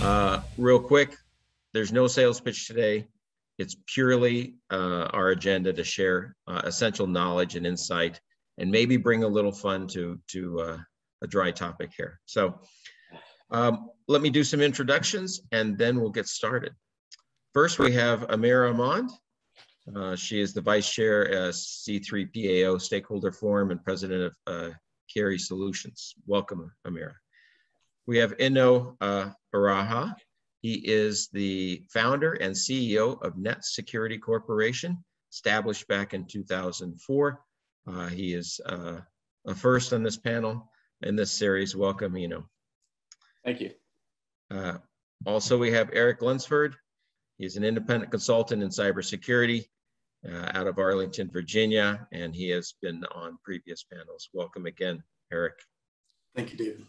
Uh, real quick, there's no sales pitch today. It's purely uh, our agenda to share uh, essential knowledge and insight and maybe bring a little fun to, to uh, a dry topic here. So um, let me do some introductions and then we'll get started. First, we have Amira Ahmad. Uh, she is the Vice Chair at C3PAO Stakeholder Forum and President of uh, Carey Solutions. Welcome, Amira. We have Ino uh, Baraha. He is the founder and CEO of Net Security Corporation, established back in 2004. Uh, he is uh, a first on this panel in this series. Welcome, Ino. Thank you. Uh, also, we have Eric Lunsford. He's an independent consultant in cybersecurity uh, out of Arlington, Virginia, and he has been on previous panels. Welcome again, Eric. Thank you, David.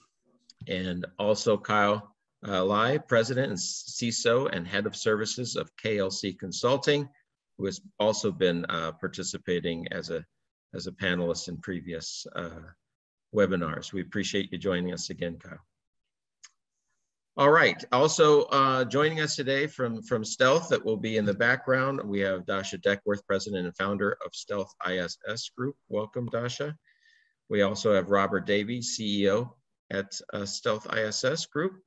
And also Kyle uh, Lai, President and CISO and Head of Services of KLC Consulting, who has also been uh, participating as a, as a panelist in previous uh, webinars. We appreciate you joining us again, Kyle. All right, also uh, joining us today from, from Stealth that will be in the background, we have Dasha Deckwerth, President and Founder of Stealth ISS Group. Welcome, Dasha. We also have Robert Davies, CEO at uh, Stealth ISS Group.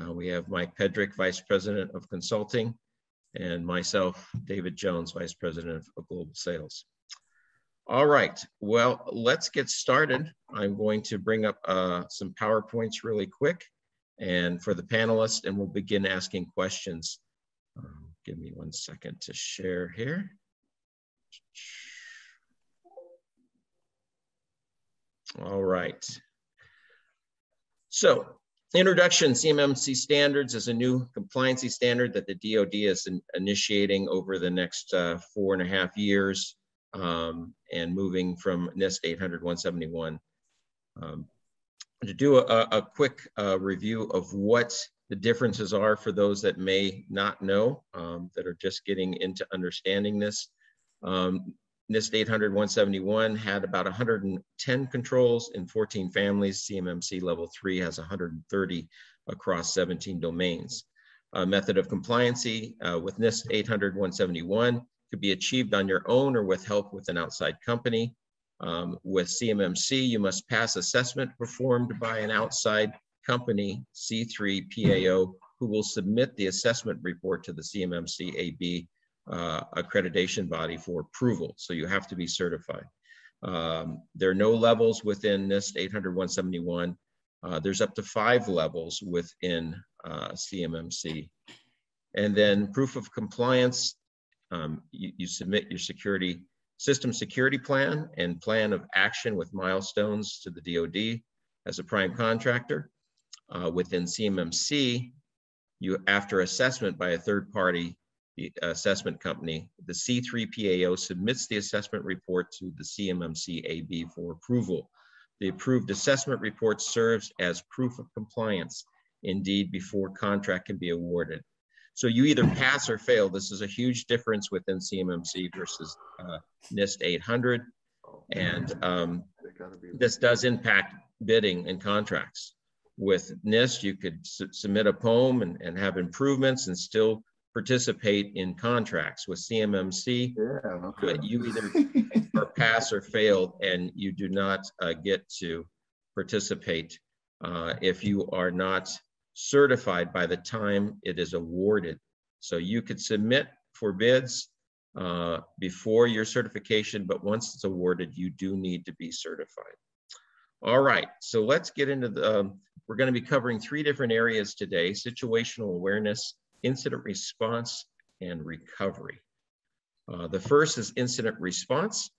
Uh, we have Mike Pedrick, Vice President of Consulting, and myself, David Jones, Vice President of Global Sales. All right, well, let's get started. I'm going to bring up uh, some PowerPoints really quick and for the panelists, and we'll begin asking questions. Um, give me one second to share here. All right. So introduction CMMC standards is a new compliancy standard that the DoD is in, initiating over the next uh, four and a half years um, and moving from NIST 800-171. Um, to do a, a quick uh, review of what the differences are for those that may not know, um, that are just getting into understanding this. Um, NIST 800-171 had about 110 controls in 14 families. CMMC level three has 130 across 17 domains. A method of compliancy uh, with NIST 800-171 could be achieved on your own or with help with an outside company. Um, with CMMC, you must pass assessment performed by an outside company, C3PAO, who will submit the assessment report to the CMMC AB uh, accreditation body for approval. So you have to be certified. Um, there are no levels within NIST 800-171. Uh, there's up to five levels within uh, CMMC. And then proof of compliance, um, you, you, submit your security system security plan and plan of action with milestones to the DoD as a prime contractor. Uh, within CMMC, you after assessment by a third party the assessment company, the C3PAO submits the assessment report to the CMMCAB for approval. The approved assessment report serves as proof of compliance, indeed, before contract can be awarded. So you either pass or fail. This is a huge difference within CMMC versus uh, NIST 800. And um, this does impact bidding and contracts. With NIST, you could submit a POA&M and, and have improvements and still participate in contracts with CMMC. Yeah, okay. But you either are pass or fail, and you do not uh, get to participate uh, if you are not certified by the time it is awarded. So you could submit for bids uh, before your certification, but once it's awarded, you do need to be certified. All right, so let's get into the, um, we're gonna be covering three different areas today, situational awareness, incident response, and recovery. Uh, the first is incident response.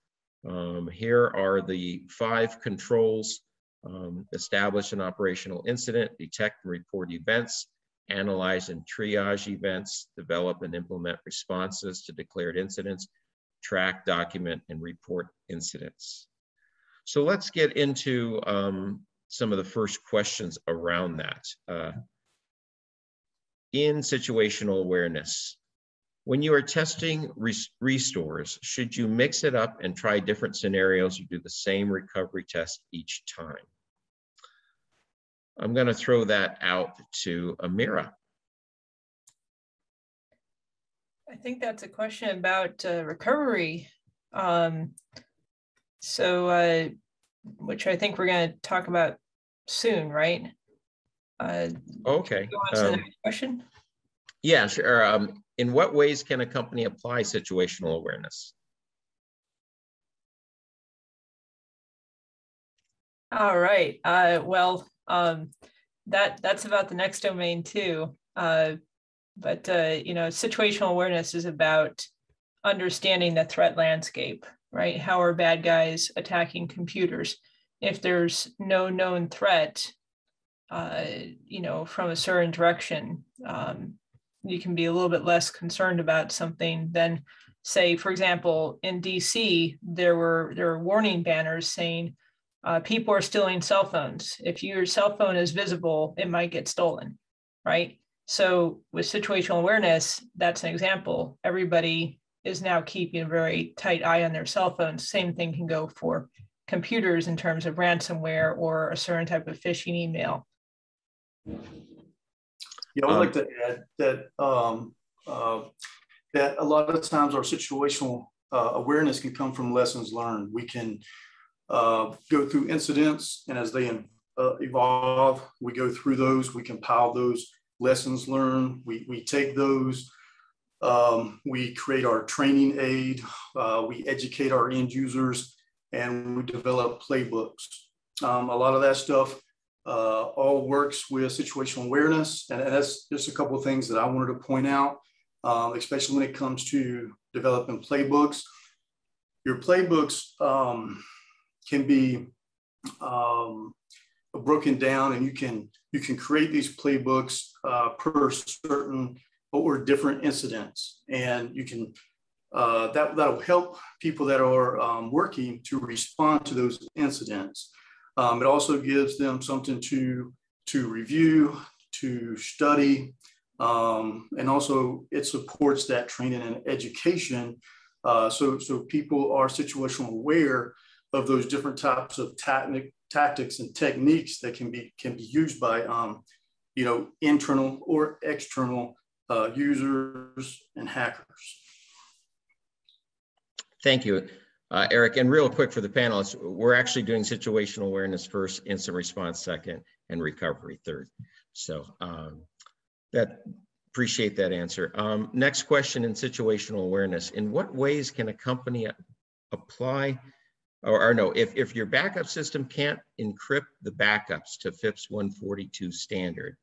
Um, here are the five controls. Um, establish an operational incident, detect and report events, analyze and triage events, develop and implement responses to declared incidents, track, document, and report incidents. So let's get into um, some of the first questions around that. Uh, in situational awareness. When you are testing restores, should you mix it up and try different scenarios or do the same recovery test each time? I'm going to throw that out to Amira. I think that's a question about uh, recovery. Um, so, uh, which I think we're going to talk about soon, right? Uh, okay. Um, question. Yeah, sure. Um, in what ways can a company apply situational awareness? All right. Uh, well, um, that that's about the next domain too. Uh, but uh, you know, situational awareness is about understanding the threat landscape, right? How are bad guys attacking computers? If there's no known threat, uh, you know, from a certain direction, um, you can be a little bit less concerned about something than, say, for example, in DC, there were there were warning banners saying uh, people are stealing cell phones. If your cell phone is visible, it might get stolen, right? So with situational awareness, that's an example. Everybody is now keeping a very tight eye on their cell phones. Same thing can go for computers in terms of ransomware or a certain type of phishing email. Yeah, I would um, like to add that um, uh, that a lot of times our situational uh, awareness can come from lessons learned. We can uh, go through incidents, and as they uh, evolve, we go through those. We compile those lessons learned. We, we take those, um, we create our training aid, uh, we educate our end users, and we develop playbooks. Um, a lot of that stuff uh, all works with situational awareness. And, that's just a couple of things that I wanted to point out, um, especially when it comes to developing playbooks. Your playbooks um, can be um, broken down and you can you can create these playbooks uh, per certain or different incidents and you can uh, that that'll help people that are um, working to respond to those incidents um, it also gives them something to to review to study um, and also it supports that training and education uh, so so people are situational aware of those different types of tactic, tactics and techniques that can be can be used by um, you know internal or external uh, users and hackers. Thank you, uh, Eric. And real quick for the panelists, we're actually doing situational awareness first, instant response second, and recovery third. So um, that appreciate that answer. Um, next question in situational awareness: In what ways can a company apply or, or, no, if, if your backup system can't encrypt the backups to FIPS 142 standard,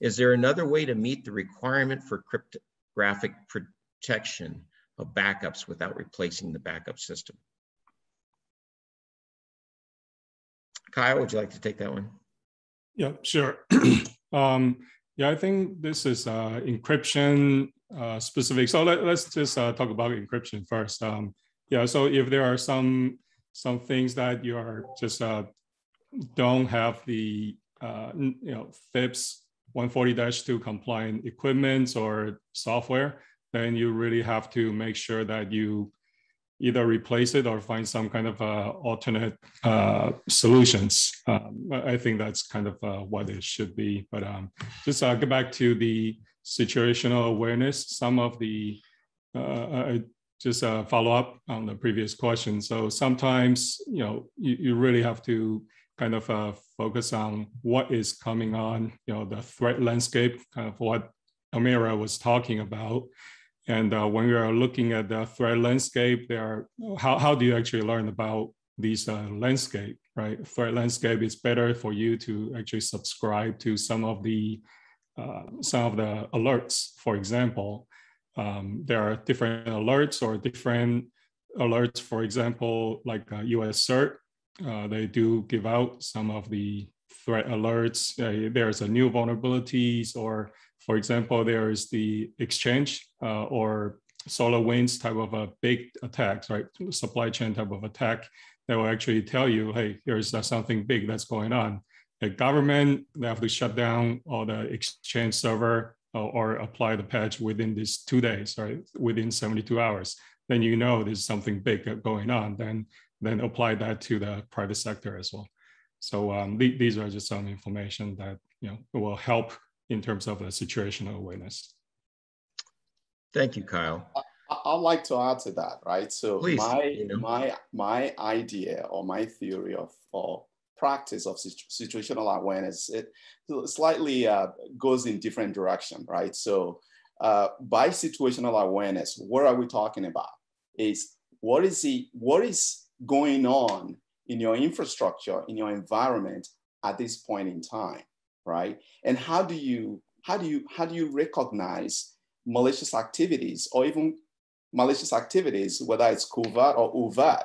is there another way to meet the requirement for cryptographic protection of backups without replacing the backup system? Kyle, would you like to take that one? Yeah, sure. um, yeah, I think this is uh, encryption uh, specific. So let, us just uh, talk about encryption first. Um, yeah, so if there are some some things that you are just uh, don't have the uh, you know FIPS 140-2 compliant equipment or software, then you really have to make sure that you either replace it or find some kind of uh, alternate uh, solutions. Um, I think that's kind of uh, what it should be. But um, just uh, get back to the situational awareness. Some of the uh, just uh, follow up on the previous question. So sometimes, you know, you, you really have to kind of uh, focus on what is coming on, you know, the threat landscape, kind of what Amira was talking about. And uh, when you are looking at the threat landscape, there are, how, how do you actually learn about these uh, landscape, right? Threat landscape is better for you to actually subscribe to some of the uh, some of the alerts, for example, um, there are different alerts or different alerts, for example, like uh, US CERT, uh, they do give out some of the threat alerts. Uh, there's a new vulnerabilities, or for example, there is the exchange uh, or SolarWinds type of a big attacks, right? Supply chain type of attack that will actually tell you, hey, here's uh, something big that's going on. The government, they have to shut down all the exchange server or apply the patch within these two days, right? Within 72 hours, then you know there's something big going on. Then then apply that to the private sector as well. So um, th these are just some information that you know will help in terms of the situational awareness. Thank you, Kyle. I, would like to add to that, right? So Please, my you know. my my idea or my theory of or practice of situational awareness it slightly uh, goes in different direction, right? So uh, by situational awareness, what are we talking about? Is what is the what is going on in your infrastructure, in your environment at this point in time, right? And how do you how do you how do you recognize malicious activities or even malicious activities, whether it's covert or overt,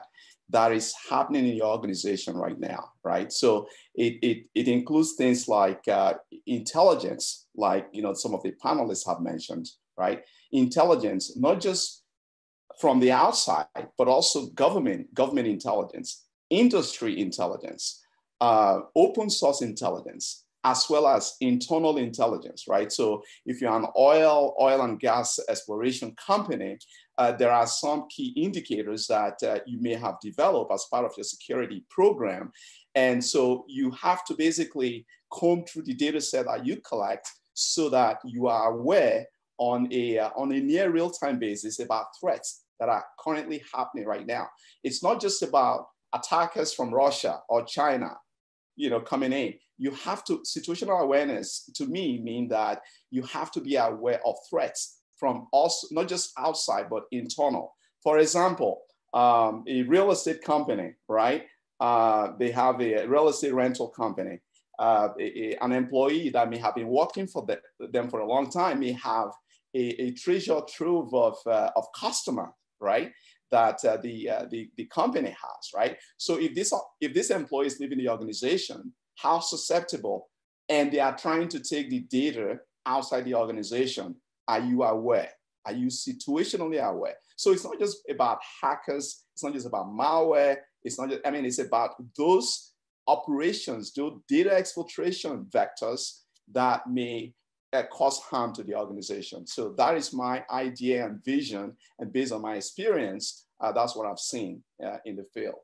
that is happening in your organization right now, right? So it, it, it includes things like uh, intelligence, like you know some of the panelists have mentioned, right? Intelligence, not just from the outside, but also government, government intelligence, industry intelligence, uh, open source intelligence, as well as internal intelligence, right? So if you're an oil, oil and gas exploration company, uh, there are some key indicators that uh, you may have developed as part of your security program. And so you have to basically comb through the data set that you collect so that you are aware on a, uh, on a near real-time basis about threats that are currently happening right now. It's not just about attackers from Russia or China, you know, coming in. You have to, situational awareness to me mean that you have to be aware of threats from also, not just outside, but internal. For example, um, a real estate company, right? Uh, they have a real estate rental company. Uh, a, a, an employee that may have been working for the, them for a long time may have a, a treasure trove of, uh, of customer, right? That uh, the, uh, the, the company has, right? So if this, if this employee is leaving the organization, how susceptible, and they are trying to take the data outside the organization, are you aware? Are you situationally aware? So it's not just about hackers, it's not just about malware, it's not just, I mean, it's about those operations, those data exfiltration vectors that may uh, cause harm to the organization. So that is my idea and vision. And based on my experience, uh, that's what I've seen uh, in the field.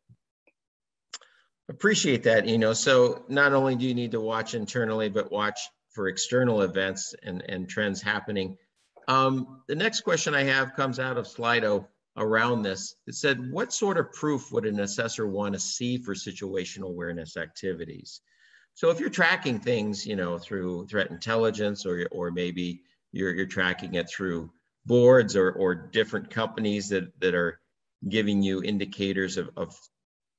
Appreciate that, you know. So not only do you need to watch internally, but watch for external events and, and trends happening um, the next question I have comes out of Slido around this. It said, what sort of proof would an assessor want to see for situational awareness activities? So if you're tracking things, you know, through threat intelligence or, or maybe you're, you're tracking it through boards or, or different companies that, that are giving you indicators of, of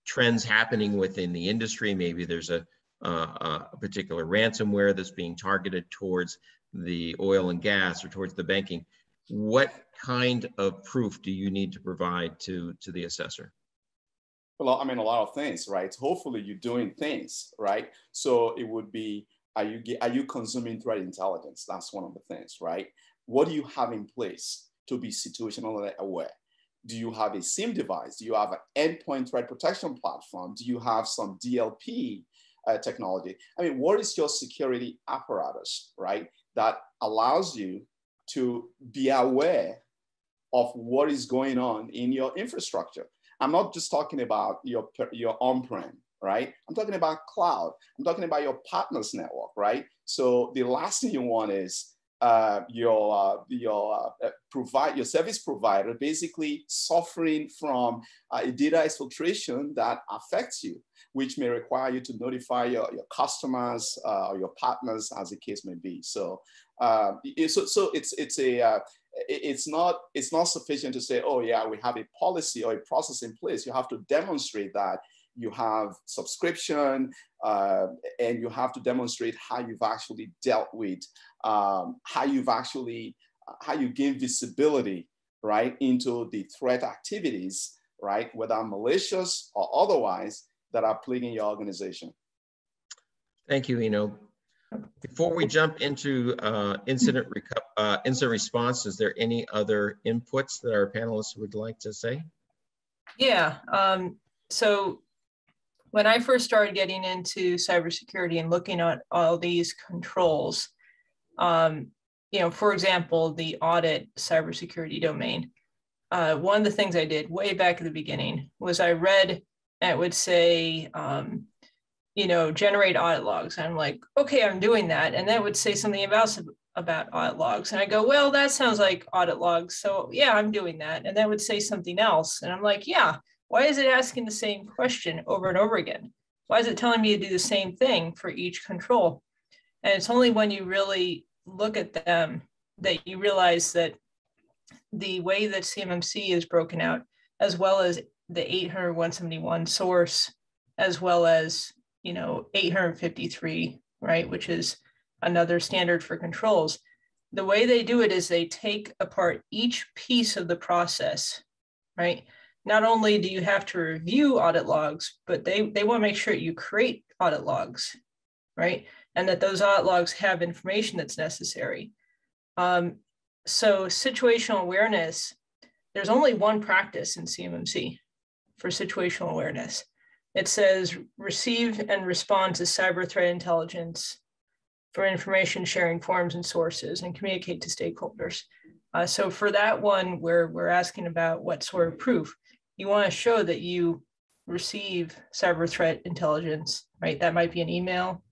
trends happening within the industry. Maybe there's a, uh, a particular ransomware that's being targeted towards the oil and gas or towards the banking, what kind of proof do you need to provide to, to the assessor? Well, I mean, a lot of things, right? Hopefully you're doing things, right? So it would be, are you, are you consuming threat intelligence? That's one of the things, right? What do you have in place to be situationally aware? Do you have a SIEM device? Do you have an endpoint threat protection platform? Do you have some DLP uh, technology? I mean, what is your security apparatus, right? that allows you to be aware of what is going on in your infrastructure. I'm not just talking about your, your on-prem, right? I'm talking about cloud. I'm talking about your partners network, right? So the last thing you want is uh, your uh, your uh, provide your service provider basically suffering from uh, a data exfiltration that affects you, which may require you to notify your, your customers uh, or your partners, as the case may be. So, um, so, so it's it's a uh, it's not it's not sufficient to say, oh yeah, we have a policy or a process in place. You have to demonstrate that you have subscription, uh, and you have to demonstrate how you've actually dealt with, um, how you've actually, how you gain visibility, right, into the threat activities, right, whether malicious or otherwise, that are plaguing your organization. Thank you, Eno. Before we jump into uh, incident, uh, incident response, is there any other inputs that our panelists would like to say? Yeah, um, so when I first started getting into cybersecurity and looking at all these controls, um, you know, for example, the audit cybersecurity domain, uh, one of the things I did way back at the beginning was I read it would say, um, you know, generate audit logs. And I'm like, okay, I'm doing that. And then it would say something about about audit logs. And I go, well, that sounds like audit logs. So yeah, I'm doing that. And that would say something else. And I'm like, yeah, why is it asking the same question over and over again? Why is it telling me to do the same thing for each control? And it's only when you really look at them that you realize that the way that CMMC is broken out, as well as the 800 171 source, as well as you know 853, right, which is another standard for controls. The way they do it is they take apart each piece of the process, right? Not only do you have to review audit logs, but they, they want to make sure you create audit logs, right? And that those audit logs have information that's necessary. Um, so situational awareness, there's only one practice in CMMC for situational awareness. It says receive and respond to cyber threat intelligence for information sharing forms and sources and communicate to stakeholders. Uh, so for that one, where we're asking about what sort of proof, you want to show that you receive cyber threat intelligence, right? That might be an email.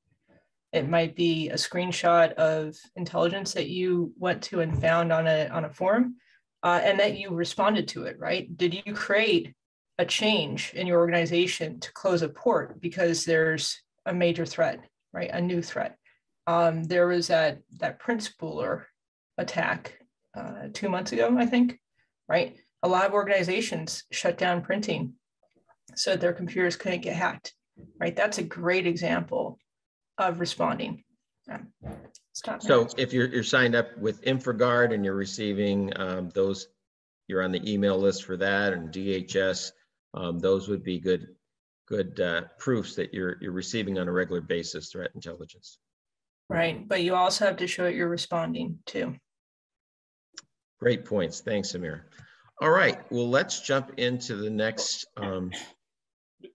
It might be a screenshot of intelligence that you went to and found on a, on a forum uh, and that you responded to it, right? Did you create a change in your organization to close a port because there's a major threat, right? A new threat um, there was that that Print Spooler attack uh, two months ago, I think, right? A lot of organizations shut down printing so their computers couldn't get hacked, right? That's a great example of responding. Stop so if you're, you're signed up with InfraGard and you're receiving um, those, you're on the email list for that and DHS, um, those would be good good uh, proofs that you're you're receiving on a regular basis threat intelligence right? But you also have to show it you're responding to. Great points. Thanks, Amir. All right. Well, let's jump into the next. Um...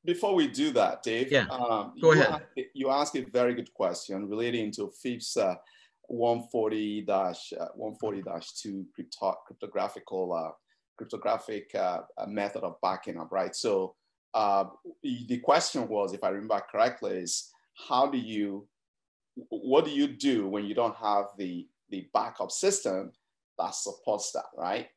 Before we do that, Dave, yeah, um, go you ahead. Ask, you asked a very good question relating to FIPS uh, 140 uh, 140 2 crypto cryptographical uh, cryptographic uh, method of backing up, right? So uh, the question was, if I remember correctly, is how do you what do you do when you don't have the, the backup system that supports that, right?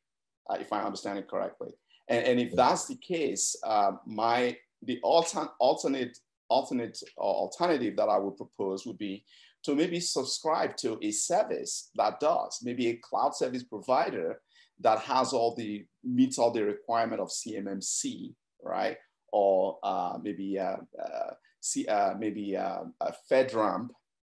Uh, if I understand it correctly. And, and if that's the case, uh, my the altern, alternate alternate or alternative that I would propose would be to maybe subscribe to a service that does, maybe a cloud service provider that has all the meets all the requirement of CMMC, right? Or uh, maybe uh, uh, C, uh, maybe uh, a FedRAMP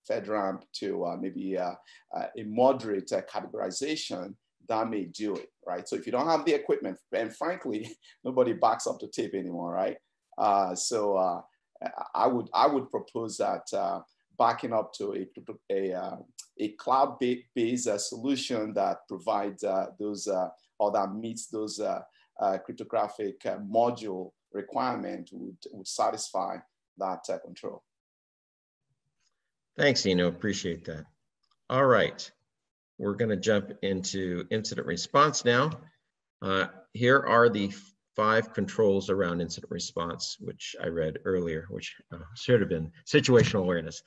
FedRAMP to uh, maybe uh, uh, a moderate uh, categorization, that may do it, right? So if you don't have the equipment, and frankly, nobody backs up the tape anymore, right? Uh, so uh, I would I would propose that uh, backing up to a a, uh, a cloud-based uh, solution that provides those or that meets those cryptographic module requirement would, would satisfy that control. Thanks, Eno. Appreciate that. All right. We're going to jump into incident response now. Uh, here are the five controls around incident response, which I read earlier, which uh, should have been situational awareness,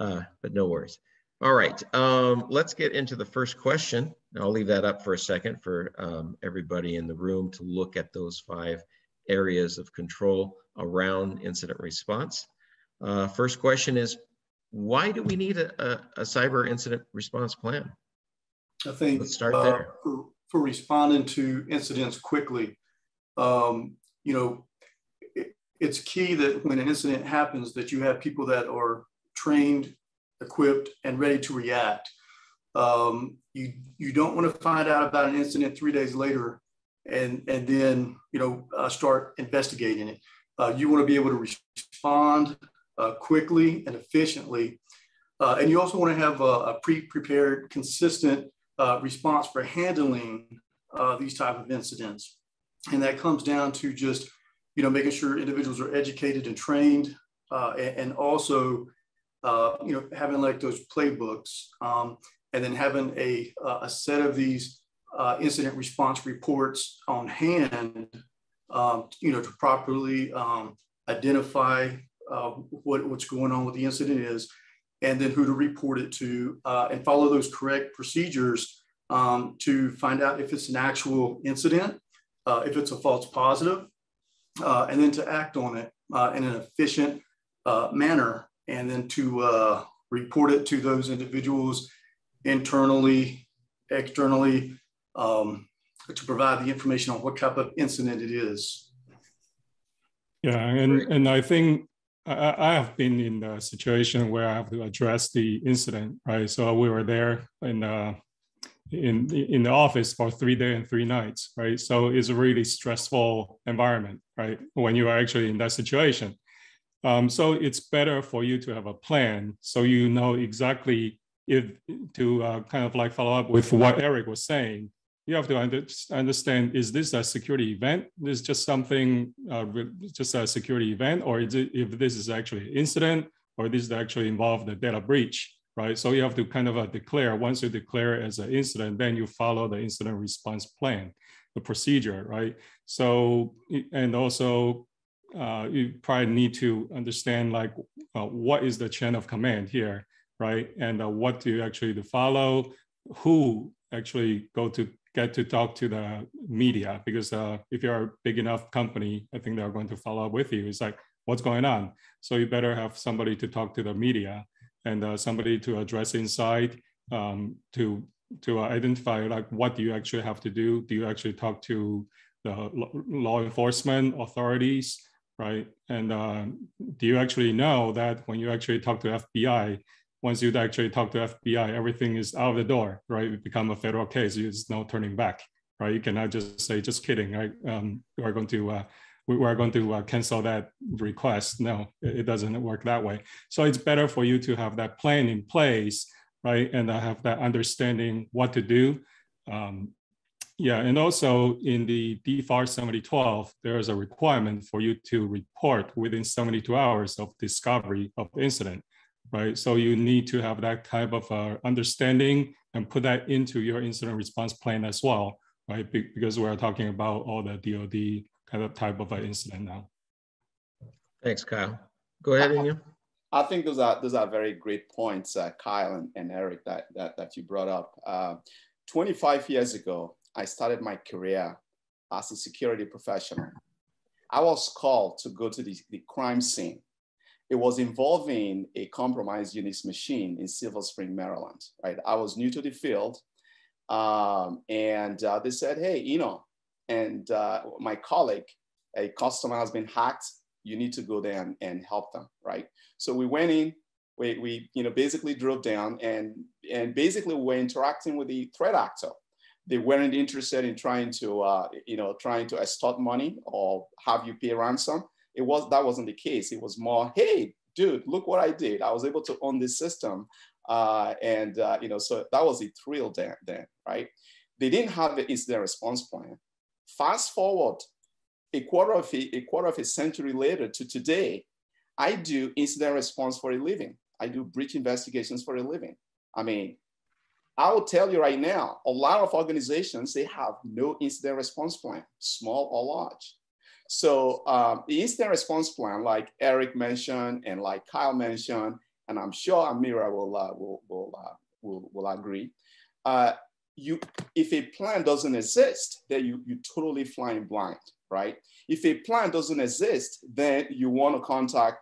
uh, but no worries. All right, um, let's get into the first question. I'll leave that up for a second for um, everybody in the room to look at those five areas of control around incident response. Uh, first question is, why do we need a, a, a cyber incident response plan? I think Let's start uh. For, for, responding to incidents quickly, um, you know, it, it's key that when an incident happens that you have people that are trained, equipped, and ready to react. Um, you, you don't want to find out about an incident three days later and, and then, you know, uh, start investigating it. Uh, you want to be able to respond uh, quickly and efficiently. Uh, and you also want to have a, a pre-prepared, consistent uh, response for handling uh, these type of incidents. And that comes down to just, you know, making sure individuals are educated and trained, uh, and, and, also, uh, you know, having like those playbooks, um, and then having a, a set of these incident response reports on hand, um, you know, to properly um, identify uh, what, what's going on with the incident is, and then who to report it to, uh, and follow those correct procedures um, to find out if it's an actual incident, uh, if it's a false positive, uh, and then to act on it uh, in an efficient uh, manner, and then to uh, report it to those individuals internally, externally, um, to provide the information on what type of incident it is. Yeah, and, and I think I, have been in the situation where I have to address the incident, right? So we were there in uh, in in the office for three days and three nights, right? So it's a really stressful environment, right? When you are actually in that situation. Um, so it's better for you to have a plan, so you know exactly if to uh, kind of like follow up with what Eric was saying you have to under, understand, is this a security event? Is just something, uh, just a security event, or it, if this is actually an incident, or this is actually involved a data breach, right? So you have to kind of uh, declare, once you declare as an incident, then you follow the incident response plan, the procedure, right? So, and also uh, you probably need to understand like uh, what is the chain of command here, right? And uh, what do you actually follow? Who actually go to get to talk to the media because uh, if you're a big enough company, I think they're going to follow up with you. It's like, what's going on? So you better have somebody to talk to the media and uh, somebody to address inside um, to to identify like what do you actually have to do? Do you actually talk to the law enforcement authorities, right? And uh, do you actually know that when you actually talk to FBI, once you actually talk to FBI, everything is out of the door, right? It become a federal case. There's no turning back, right? You cannot just say, just kidding, right? Um, we are going to uh, we are going to uh, cancel that request. No, it doesn't work that way. So it's better for you to have that plan in place, right? And have that understanding what to do. Um, yeah, and also in the DFAR 7012, there is a requirement for you to report within 72 hours of discovery of the incident right? So you need to have that type of uh, understanding and put that into your incident response plan as well, right? Be because we're talking about all the DoD kind of type of an incident now. Thanks, Kyle. Go ahead, Inyo. I think those are those are very great points, uh, Kyle and, and Eric, that, that that you brought up. Uh, 25 years ago, I started my career as a security professional. I was called to go to the, the crime scene it was involving a compromised Unix machine in Silver Spring, Maryland, right? I was new to the field. Um, and uh, they said, hey, you know, and uh, my colleague, a customer has been hacked. You need to go there and, and help them, right? So we went in, we, we you know, basically drove down and, and basically we were interacting with the threat actor. They weren't interested in trying to, uh, you know, trying to extort money or have you pay ransom it was that wasn't the case. It was more, hey, dude, look what I did. I was able to own this system, uh, and uh, you know, so that was a thrill then, then, right? They didn't have an incident response plan. Fast forward a quarter of a, a quarter of a century later to today, I do incident response for a living. I do breach investigations for a living. I mean, I will tell you right now, a lot of organizations, they have no incident response plan, small or large. So um, the instant response plan, like Eric mentioned and like Kyle mentioned, and I'm sure Amira will uh, will will, uh, will, will agree. Uh, you, if a plan doesn't exist, then you you totally flying blind, right? If a plan doesn't exist, then you want to contact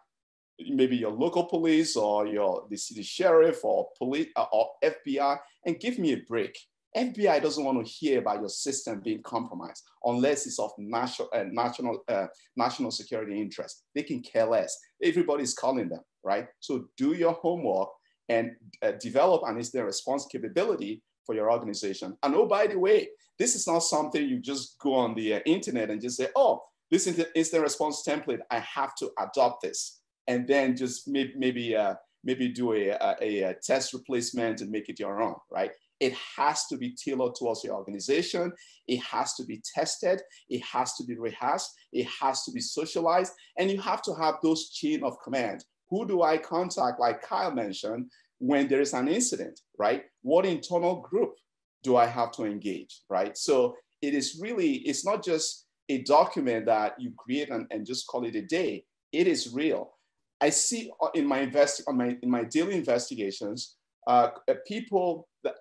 maybe your local police or your the city sheriff or police uh, or FBI and give me a break. FBI doesn't want to hear about your system being compromised unless it's of national, uh, national, uh, national security interest. They can care less. Everybody's calling them, right? So do your homework and uh, develop an incident response capability for your organization. And oh, by the way, this is not something you just go on the uh, internet and just say, oh, this incident response template, I have to adopt this. And then just maybe, maybe, uh, maybe do a, a, a test replacement and make it your own, right? It has to be tailored towards your organization. It has to be tested. It has to be rehearsed. It has to be socialized. And you have to have those chain of command. Who do I contact, like Kyle mentioned, when there is an incident, right? What internal group do I have to engage, right? So it is really, it's not just a document that you create and, and just call it a day. It is real. I see uh, in my invest on my in my daily investigations, uh, people that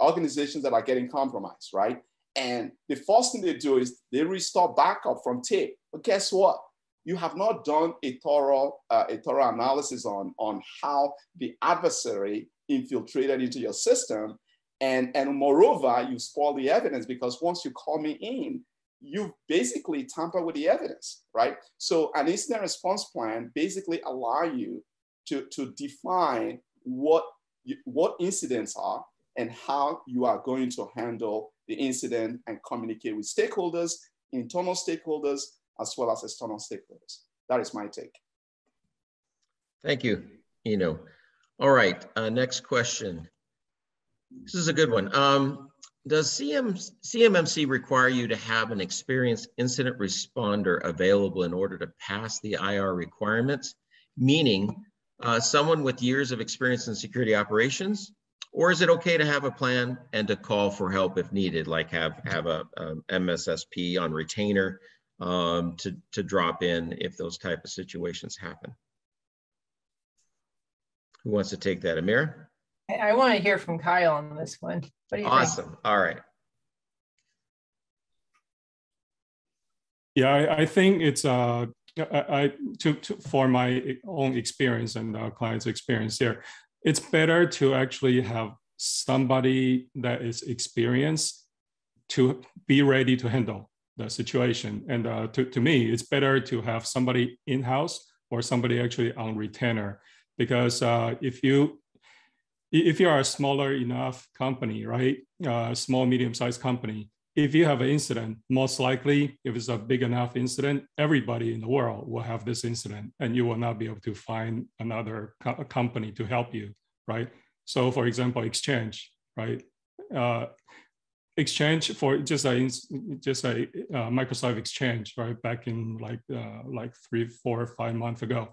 organizations that are getting compromised, right? And the first thing they do is they restore backup from tape. But guess what? You have not done a thorough, uh, a thorough analysis on, on how the adversary infiltrated into your system. And, and moreover, you spoil the evidence because once you call me in, you basically tamper with the evidence, right? So an incident response plan basically allow you to, to define what, what incidents are and how you are going to handle the incident and communicate with stakeholders, internal stakeholders, as well as external stakeholders. That is my take. Thank you, Eno. All right, uh, next question. This is a good one. Um, does CM, CMMC require you to have an experienced incident responder available in order to pass the IR requirements? Meaning, uh, someone with years of experience in security operations, or is it okay to have a plan and to call for help if needed, like have have a, a MSSP on retainer um, to to drop in if those type of situations happen? Who wants to take that, Amir? I, I want to hear from Kyle on this one. awesome. Think? All right. Yeah, I, I think it's uh, I, to, to, for my own experience and uh, clients' experience here, it's better to actually have somebody that is experienced to be ready to handle the situation. And uh, to, to me, it's better to have somebody in-house or somebody actually on retainer, because uh, if you if you are a smaller enough company, right, uh, small medium-sized company, if you have an incident, most likely, if it's a big enough incident, everybody in the world will have this incident, and you will not be able to find another co company to help you, right? So, for example, Exchange, right? Uh, Exchange for just a just a uh, Microsoft Exchange, right? Back in like uh, like three, four, five months ago,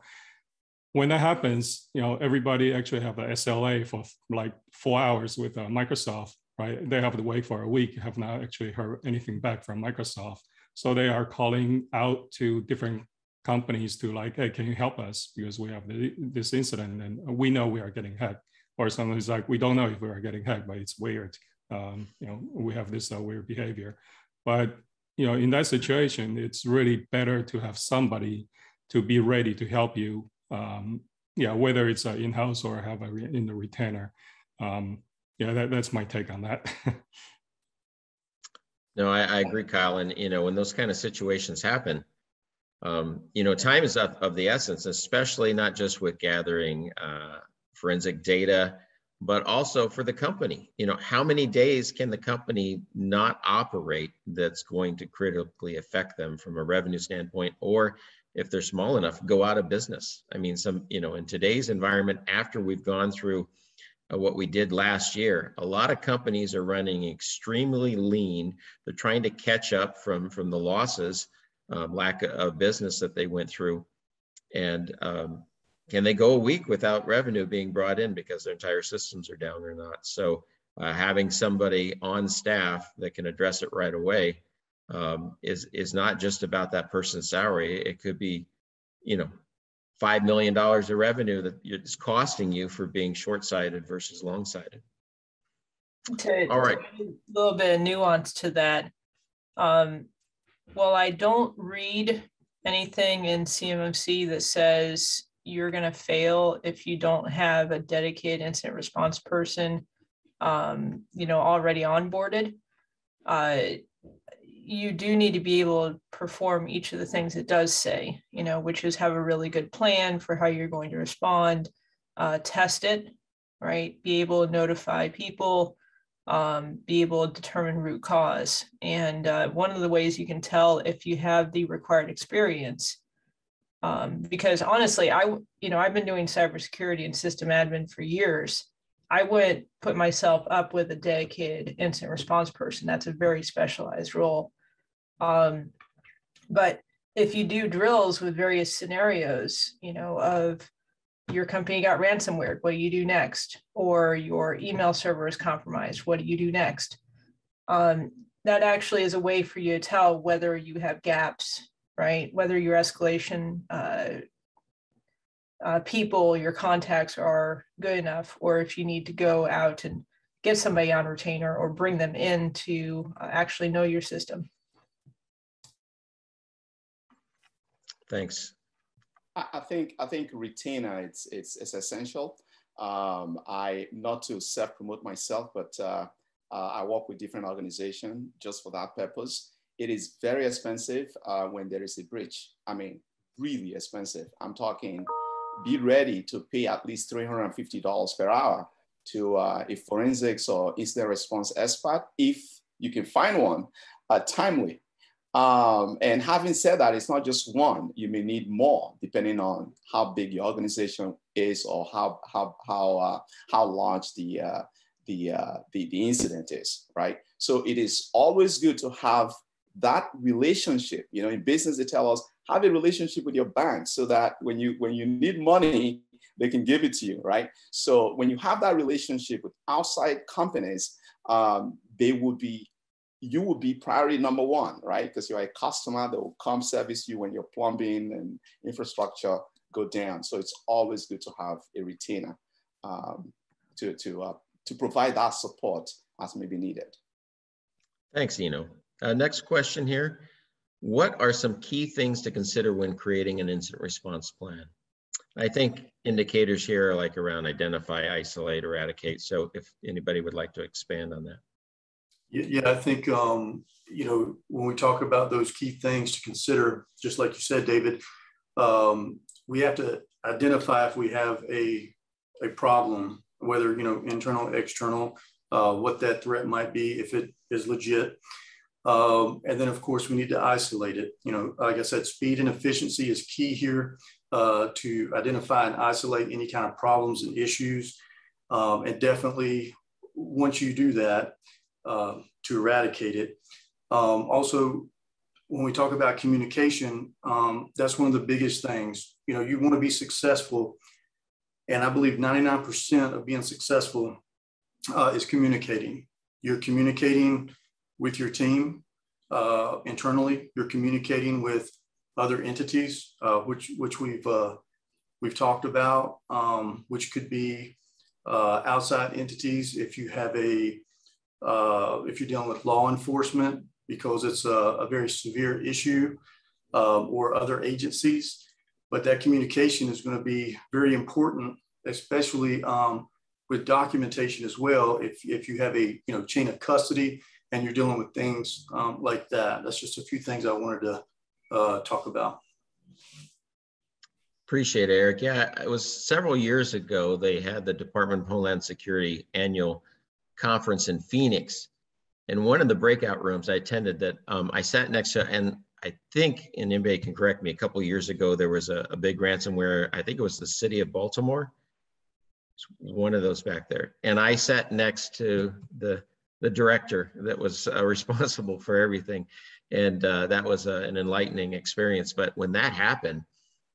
when that happens, you know, everybody actually have a SLA for like four hours with uh, Microsoft, right? They have to wait for a week, have not actually heard anything back from Microsoft. So they are calling out to different companies to like, hey, can you help us? Because we have the, this incident and we know we are getting hacked. Or somebody's like, we don't know if we are getting hacked, but it's weird. Um, you know, we have this uh, weird behavior. But, you know, in that situation, it's really better to have somebody to be ready to help you. Um, yeah, whether it's uh, in-house or have a re- in the retainer. Um, yeah, that, that's my take on that. no, I, I, agree, Kyle. And you know, when those kind of situations happen, um, you know, time is of, of the essence, especially not just with gathering uh, forensic data, but also for the company. You know, how many days can the company not operate that's going to critically affect them from a revenue standpoint, or if they're small enough, go out of business? I mean, some, you know, in today's environment, after we've gone through what we did last year. A lot of companies are running extremely lean. They're trying to catch up from from the losses, um, lack of business that they went through, and um, can they go a week without revenue being brought in because their entire systems are down or not? So uh, having somebody on staff that can address it right away um, is is not just about that person's salary. It could be, you know, five million dollars of revenue that it's costing you for being short-sighted versus long-sighted. To, All right, a little bit of nuance to that. Um, well, I don't read anything in CMMC that says you're going to fail if you don't have a dedicated incident response person, um, you know, already onboarded. Uh, you do need to be able to perform each of the things it does say, you know, which is have a really good plan for how you're going to respond, uh, test it, right? Be able to notify people, um, be able to determine root cause. And uh, one of the ways you can tell if you have the required experience, um, because honestly, I, you know, I've been doing cybersecurity and system admin for years. I wouldn't put myself up with a dedicated incident response person. That's a very specialized role. Um, but if you do drills with various scenarios, you know, of your company got ransomware, what do you do next? Or your email server is compromised, what do you do next? Um, that actually is a way for you to tell whether you have gaps, right? Whether your escalation uh, uh, people, your contacts are good enough, or if you need to go out and get somebody on retainer or bring them in to uh, actually know your system. Thanks. I, think I think retainer it's it's, it's essential. Um, I not to self promote myself, but uh, uh, I work with different organizations just for that purpose. It is very expensive uh, when there is a breach. I mean, really expensive. I'm talking. Be ready to pay at least $350 per hour to uh, a forensics or incident response expert if you can find one uh, timely. Um, and having said that, it's not just one. You may need more depending on how big your organization is or how how how uh, how large the uh, the, uh, the the incident is, right? So it is always good to have that relationship. You know, in business, they tell us have a relationship with your bank so that when you when you need money, they can give it to you, right? So when you have that relationship with outside companies, um, they would be, you will be priority number one, right? Because you're a customer that will come service you when your plumbing and infrastructure go down. So it's always good to have a retainer um, to, to, uh, to provide that support as may be needed. Thanks, Eno. Uh, next question here. What are some key things to consider when creating an incident response plan? I think indicators here are like around identify, isolate, eradicate. So if anybody would like to expand on that. Yeah, I think, um, you know, when we talk about those key things to consider, just like you said, David, um, we have to identify if we have a, a problem, whether, you know, internal, external, uh, what that threat might be, if it is legit. Um, and then, of course, we need to isolate it. You know, like I said, speed and efficiency is key here uh, to identify and isolate any kind of problems and issues. Um, and definitely, once you do that, uh, to eradicate it. Um, also, when we talk about communication, um, that's one of the biggest things. You know, you want to be successful. And I believe 99% of being successful uh, is communicating. You're communicating with your team uh, internally, you're communicating with other entities, uh, which which we've uh, we've talked about, um, which could be uh, outside entities if you have a uh, if you're dealing with law enforcement because it's a, a very severe issue, um, or other agencies. But that communication is going to be very important, especially um, with documentation as well. If if you have a you know chain of custody and you're dealing with things um, like that, that's just a few things I wanted to uh, talk about. Appreciate it, Eric. Yeah, it was several years ago. They had the Department of Homeland Security annual conference in Phoenix. And one of the breakout rooms I attended that um, I sat next to, and I think, and anybody can correct me, a couple years ago, there was a, a big ransomware. I think it was the city of Baltimore. It's one of those back there. And I sat next to the, the director that was uh, responsible for everything and uh, that was a, an enlightening experience. But when that happened,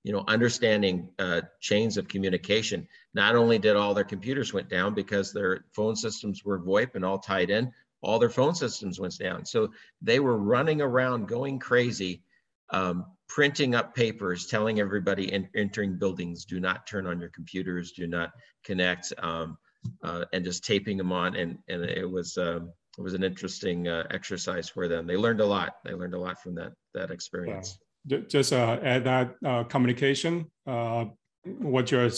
you know, understanding uh, chains of communication, not only did all their computers went down because their phone systems were VoIP and all tied in, all their phone systems went down. So they were running around going crazy, um, printing up papers, telling everybody in, entering buildings, do not turn on your computers, do not connect, um, uh, and just taping them on. And, and it was, um, it was an interesting uh, exercise for them. They learned a lot. They learned a lot from that that experience. Yeah. Just uh, add that uh, communication. Uh, what you're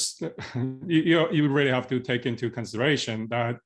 you you really have to take into consideration that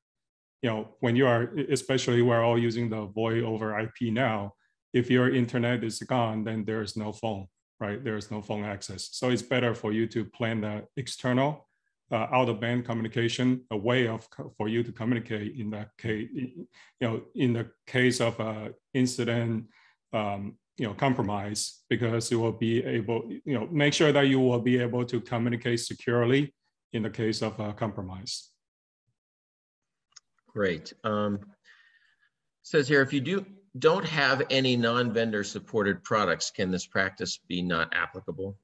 you know when you are especially we're all using the voice over IP now. If your internet is gone, then there's no phone, right? There's no phone access. So it's better for you to plan the external uh, out of band communication, a way of for you to communicate in that case, you know, in the case of a incident, um, you know, compromise, because you will be able, you know, make sure that you will be able to communicate securely in the case of a compromise. Great. Um, says here, if you do don't have any non-vendor supported products, can this practice be not applicable?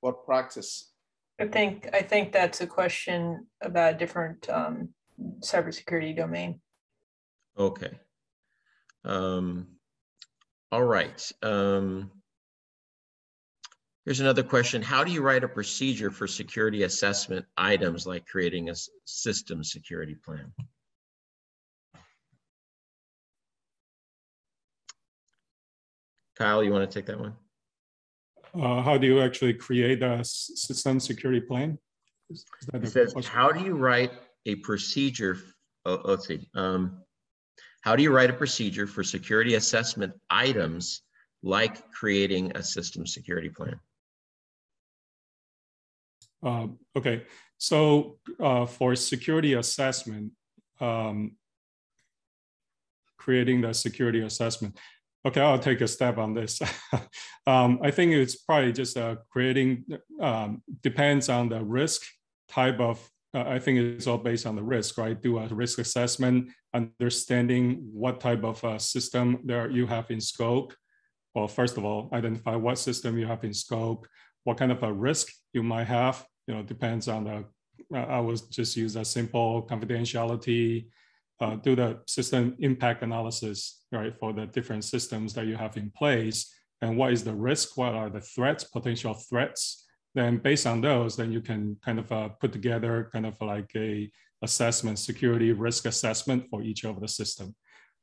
What practice? I think I think that's a question about a different um, cybersecurity domain. Okay. Um, all right. Um, Here's another question. How do you write a procedure for security assessment items like creating a system security plan? Kyle, you want to take that one? Uh, how do you actually create a system security plan? Is, is it says, how do you write a procedure? Oh, let's see. Um, how do you write a procedure for security assessment items like creating a system security plan? Uh, okay, so uh, for security assessment, um, creating the security assessment, Okay, I'll take a step on this. um, I think it's probably just uh, creating, um, depends on the risk type of, I think it's all based on the risk, right? Do a risk assessment, understanding what type of uh, system there you have in scope. Well, first of all, identify what system you have in scope, what kind of a risk you might have, you know, depends on the, uh, I was just use a simple confidentiality, uh, do the system impact analysis, right, for the different systems that you have in place, and what is the risk, what are the threats, potential threats. Then based on those, then you can kind of uh, put together kind of like a assessment, security risk assessment for each of the system.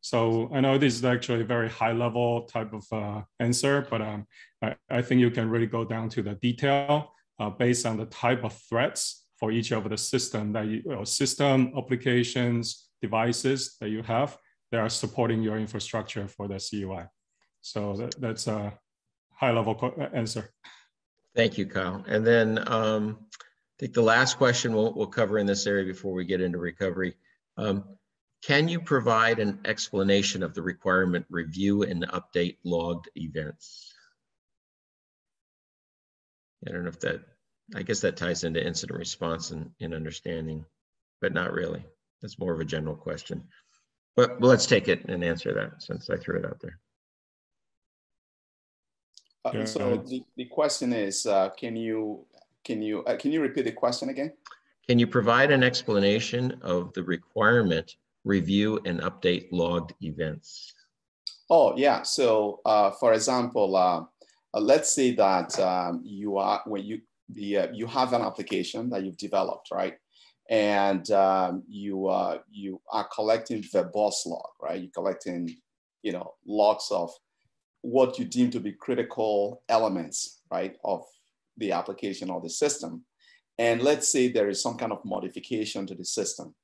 So I know this is actually a very high level type of uh, answer, but um, I, I, think you can really go down to the detail uh, based on the type of threats for each of the system that you, you know, system applications, devices that you have that are supporting your infrastructure for the CUI. So that, that's a high level answer. Thank you, Kyle. And then um, I think the last question we'll, we'll cover in this area before we get into recovery. Um, can you provide an explanation of the requirement review and update logged events? I don't know if that, I guess that ties into incident response and, and understanding, but not really. That's more of a general question. But well, let's take it and answer that since I threw it out there. Uh, so the, the question is, uh, can you can you uh, can you repeat the question again? Can you provide an explanation of the requirement, review, and update logged events? Oh yeah. So uh, for example, uh, uh, let's say that um, you are when you the you have an application that you've developed, right? and um, you uh, you are collecting verbose log, right? You're collecting, you know, logs of what you deem to be critical elements, right, of the application or the system. And let's say there is some kind of modification to the system,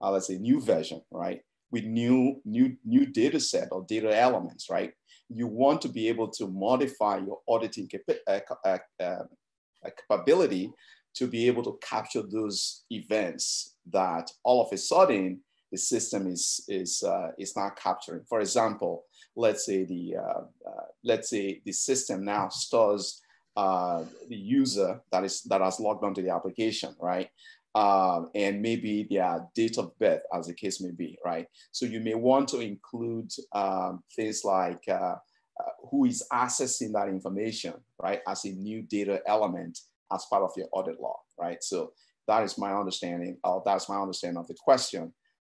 uh, let's say new version, right, with new new new data set or data elements, right? You want to be able to modify your auditing capa- uh, uh, uh capability to be able to capture those events that all of a sudden the system is is uh, is not capturing. For example, let's say the uh, uh, let's say the system now stores uh, the user that is that has logged onto the application, right? Um, and maybe their date of birth, as the case may be, right? So you may want to include um, things like uh, uh, who is accessing that information, right, as a new data element as part of your audit log, right? So that is my understanding, that's my understanding of the question,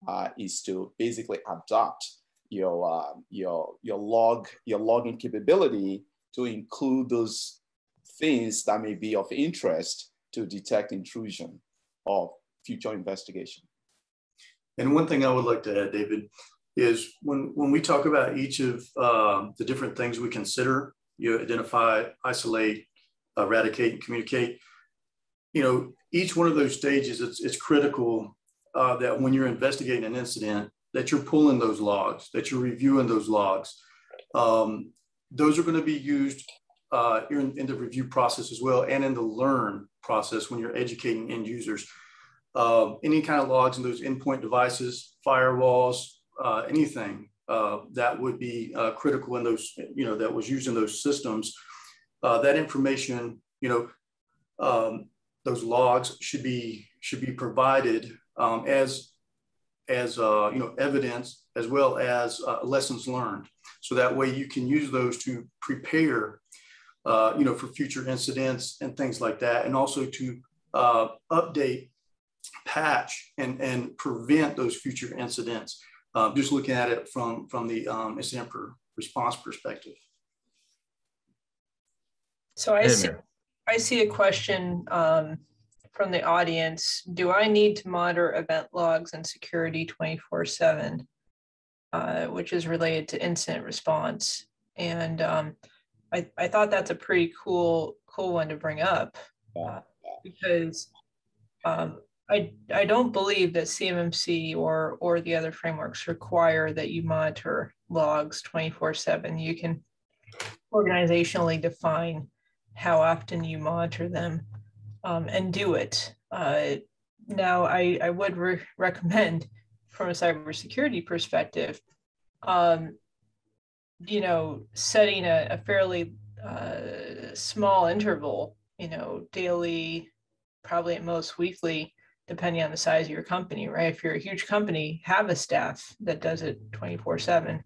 uh, is to basically adopt your, uh, your, your log, your logging capability to include those things that may be of interest to detect intrusion or future investigation. And one thing I would like to add, David, is when, when we talk about each of um, the different things we consider, you identify, isolate, eradicate and communicate. You know, each one of those stages, it's, it's critical uh, that when you're investigating an incident, that you're pulling those logs, that you're reviewing those logs. Um, those are going to be used uh, in, in, the review process as well, and in the learn process when you're educating end users. Uh, any kind of logs in those endpoint devices, firewalls, uh, anything uh, that would be uh, critical in those, you know, that was used in those systems uh, that information, you know, um, those logs should be should be provided um, as as uh, you know evidence as well as uh, lessons learned. So that way you can use those to prepare, uh, you know, for future incidents and things like that, and also to uh, update, patch, and and prevent those future incidents. Uh, just looking at it from from the um, incident response perspective. So I see, I see a question um, from the audience. Do I need to monitor event logs and security 24 seven? Uh, which is related to incident response. And um, I, I thought that's a pretty cool, cool one to bring up. uh, Because um, I, I don't believe that CMMC or, or the other frameworks require that you monitor logs 24 seven. You can organizationally define how often you monitor them um, and do it. Uh, now, I, I would re- recommend from a cybersecurity perspective, um, you know, setting a, a fairly uh, small interval, you know, daily, probably at most weekly, depending on the size of your company, right? If you're a huge company, have a staff that does it 24 7.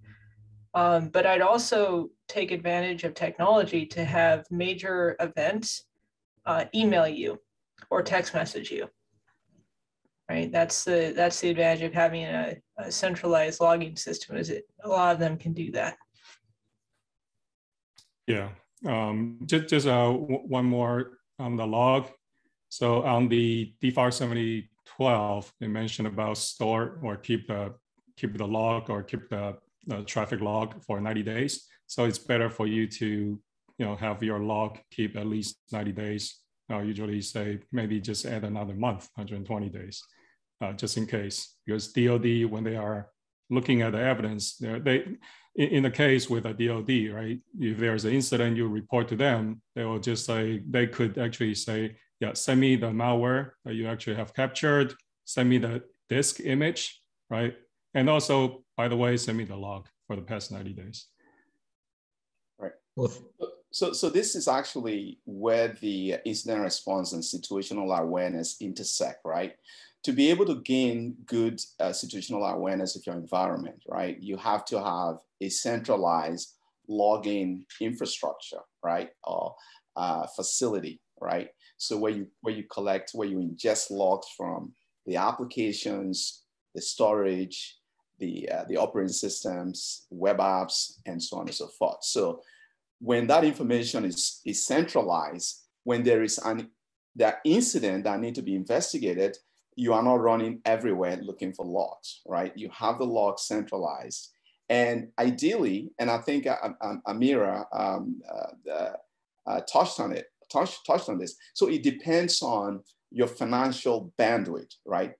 Um, but I'd also take advantage of technology to have major events uh, email you or text message you. Right. That's the that's the advantage of having a, a centralized logging system. Is it a lot of them can do that. Yeah, um, just, just uh, one more on the log. So on the DFAR 7012, they mentioned about store or keep the keep the log or keep the, the traffic log for 90 days. So it's better for you to you know have your log keep at least 90 days. I usually say maybe just add another month, 120 days, uh, just in case. Because DoD when they are looking at the evidence, they're- in, in the case with a DoD, right? If there's an incident, you report to them, they will just say, they could actually say, yeah, send me the malware that you actually have captured, send me the disk image, right? And also, by the way, send me the log for the past 90 days. Well, th- So, so this is actually where the incident response and situational awareness intersect, right? To be able to gain good uh, situational awareness of your environment, right, you have to have a centralized logging infrastructure, right, or uh, facility, right? So where you where you collect, where you ingest logs from the applications, the storage, the uh, the operating systems, web apps, and so on and so forth. So when that information is, is centralized, when there is an that incident that need to be investigated, you are not running everywhere looking for logs, right? You have the logs centralized. And ideally, and I think uh, um, Amira um, uh, uh, touched on it, touched, touched on this. So it depends on your financial bandwidth, right?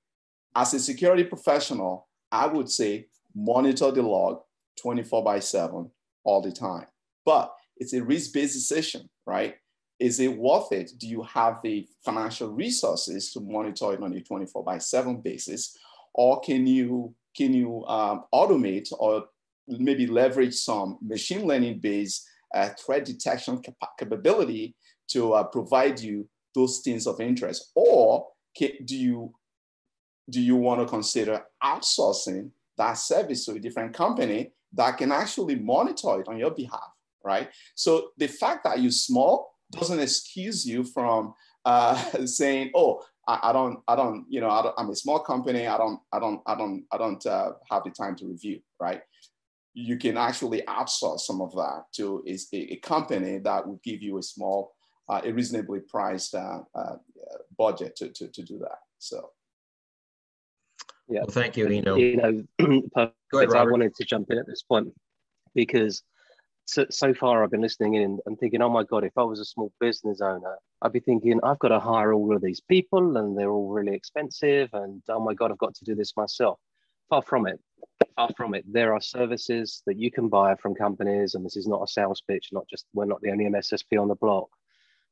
As a security professional, I would say monitor the log 24 by 7 all the time. But it's a risk-based decision, right? Is it worth it? Do you have the financial resources to monitor it on a 24 by 7 basis? Or can you can you um, automate or maybe leverage some machine learning based uh, threat detection cap- capability to uh, provide you those things of interest? Or can, do you do you want to consider outsourcing that service to a different company that can actually monitor it on your behalf? Right? So the fact that you're small doesn't excuse you from uh, saying, "Oh, I, I, don't, I don't, you know, I am a small company. I don't, I don't, I don't, I don't uh, have the time to review." Right? You can actually outsource some of that to a, a company that will give you a small, uh, a reasonably priced uh, uh, budget to, to, to do that. So. Yeah. well, thank you, Eno. You know, perfect. Ahead, I wanted to jump in at this point because so, so far I've been listening in and thinking, oh my God, if I was a small business owner, I'd be thinking, I've got to hire all of these people and they're all really expensive. And oh my God, I've got to do this myself. Far from it. Far from it. There are services that you can buy from companies, and this is not a sales pitch, not just, we're not the only MSSP on the block.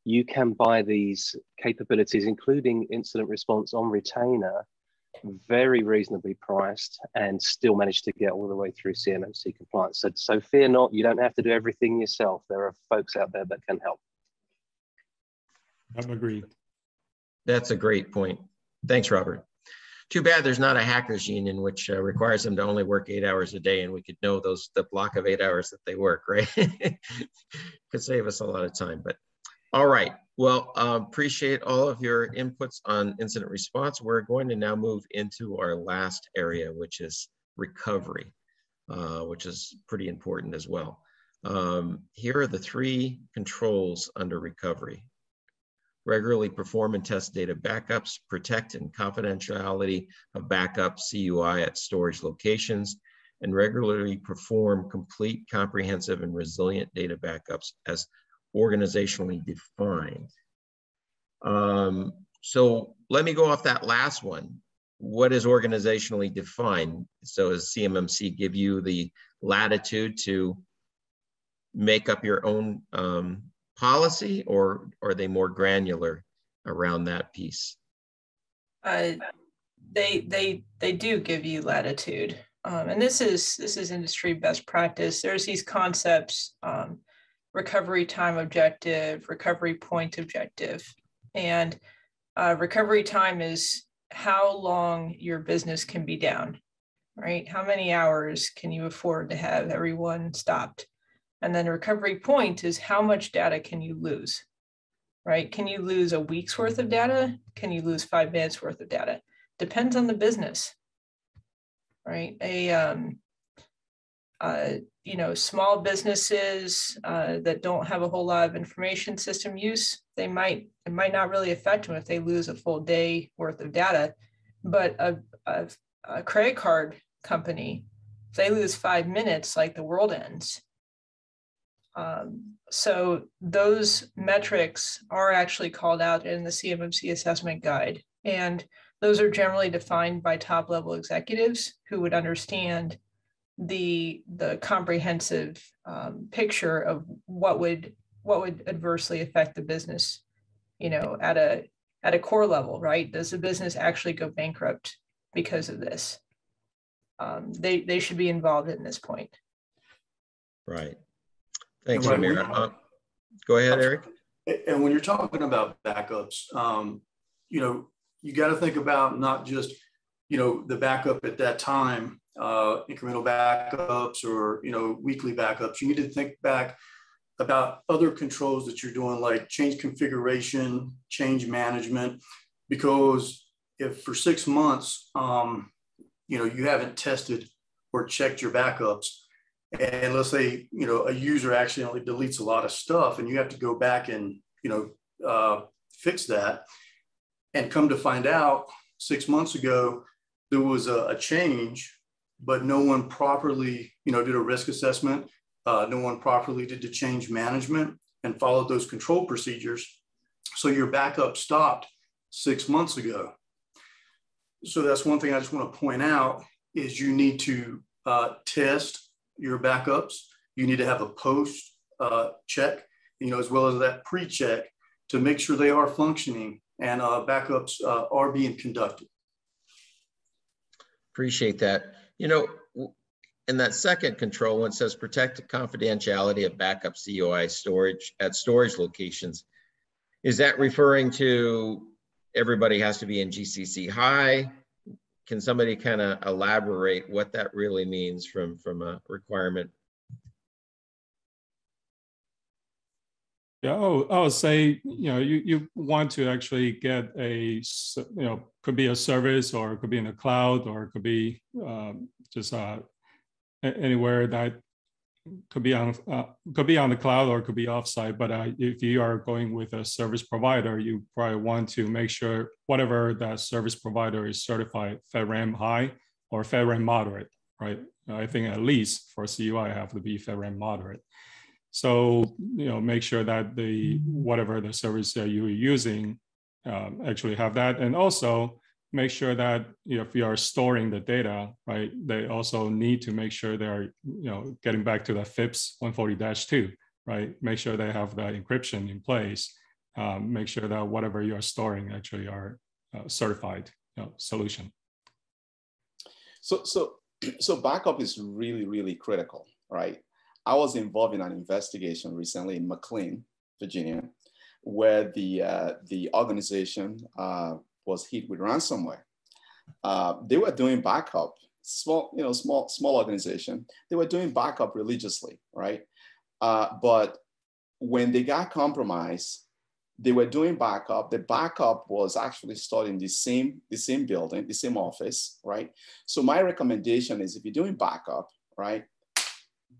You can buy these capabilities, including incident response on retainer, very reasonably priced and still manage to get all the way through CMMC compliance. So, so fear not, you don't have to do everything yourself. There are folks out there that can help. I'm agreed. That's a great point. Thanks, Robert. Too bad there's not a hackers union which uh, requires them to only work eight hours a day and we could know those the block of eight hours that they work, right? could save us a lot of time, but all right. Well, uh, appreciate all of your inputs on incident response. We're going to now move into our last area, which is recovery, uh, which is pretty important as well. Um, here are the three controls under recovery. Regularly perform and test data backups, protect and confidentiality of backup CUI at storage locations, and regularly perform complete, comprehensive, and resilient data backups as organizationally defined. Um, so let me go off that last one. What is organizationally defined? So does CMMC give you the latitude to make up your own um, policy or, are they more granular around that piece? Uh, they, they, they do give you latitude. Um, and this is, this is industry best practice. There's these concepts, um, recovery time objective, recovery point objective. And uh, recovery time is how long your business can be down, right? How many hours can you afford to have everyone stopped? And then recovery point is how much data can you lose, right? Can you lose a week's worth of data? Can you lose five minutes worth of data? Depends on the business, right? A um, uh, you know, small businesses uh, that don't have a whole lot of information system use, they might, it might not really affect them if they lose a full day worth of data. But a, a, a credit card company, if they lose five minutes, like the world ends. Um, so those metrics are actually called out in the CMMC assessment guide. And those are generally defined by top level executives who would understand the the comprehensive um, picture of what would what would adversely affect the business you know at a at a core level right? Does the business actually go bankrupt because of this? Um, they they should be involved in this point. Right. Thanks Amir. Uh, go ahead eric. and when you're talking about backups um, you know you got to think about not just you know the backup at that time uh, incremental backups or you know weekly backups. You need to think back about other controls that you're doing, like change configuration, change management, because if for six months, um, you know, you haven't tested or checked your backups, and let's say you know a user accidentally deletes a lot of stuff, and you have to go back and you know uh, fix that, and come to find out six months ago there was a, a change but no one properly, you know, did a risk assessment. Uh, no one properly did the change management and followed those control procedures. So your backup stopped six months ago. So that's one thing I just want to point out is you need to uh, test your backups. You need to have a post uh, check, you know, as well as that pre-check to make sure they are functioning and uh, backups uh, are being conducted. Appreciate that. You know, in that second control, when it says protect the confidentiality of backup CUI storage at storage locations, is that referring to everybody has to be in GCC high? Can somebody kind of elaborate what that really means from, from a requirement Yeah, oh, I would say, you know, you, you want to actually get a, you know, could be a service or it could be in the cloud or it could be um, just uh, anywhere that could be on uh, could be on the cloud or could be offsite. But uh, if you are going with a service provider, you probably want to make sure whatever that service provider is certified FedRAMP high or FedRAMP moderate, right? I think at least for CUI have to be FedRAMP moderate. So you know, make sure that the whatever the service that you're using um, actually have that, and also make sure that you know, if you are storing the data, right, they also need to make sure they're you know getting back to the FIPS 140-2, right? Make sure they have the encryption in place. Um, make sure that whatever you are storing actually are uh, certified you know, solution. So so so backup is really really critical, right? I was involved in an investigation recently in McLean, Virginia, where the, uh, the organization uh, was hit with ransomware. Uh, they were doing backup, small, you know, small, small organization. They were doing backup religiously, right? Uh, but when they got compromised, they were doing backup. The backup was actually stored in the same, the same building, the same office, right? So my recommendation is if you're doing backup, right,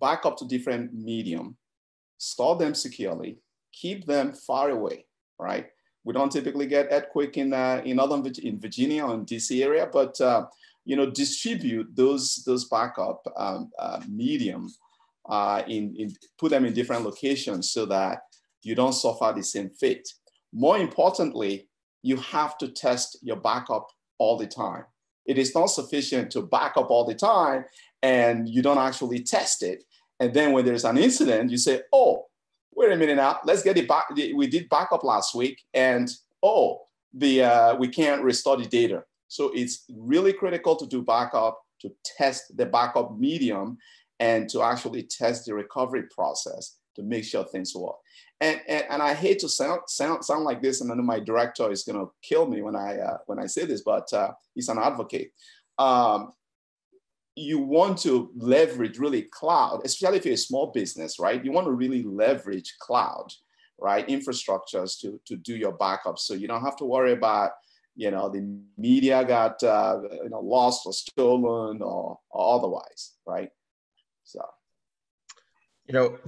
back up to different medium, store them securely, keep them far away, right? We don't typically get earthquake in uh, in northern in Virginia or in DC area, but uh, you know distribute those those backup um, uh, medium uh, in, in put them in different locations so that you don't suffer the same fate. More importantly, you have to test your backup all the time. It is not sufficient to back up all the time and you don't actually test it. And then when there's an incident, you say, oh, wait a minute now, let's get it back. We did backup last week and oh, the uh, we can't restore the data. So it's really critical to do backup, to test the backup medium and to actually test the recovery process to make sure things work. And, and, and I hate to sound, sound, sound like this, and I know my director is going to kill me when I, uh, when I say this, but uh, he's an advocate. Um, you want to leverage really cloud, especially if you're a small business, right? You want to really leverage cloud, right? Infrastructures to, to do your backup. So you don't have to worry about, you know, the media got, uh, you know, lost or stolen or, or otherwise, right? So, you know,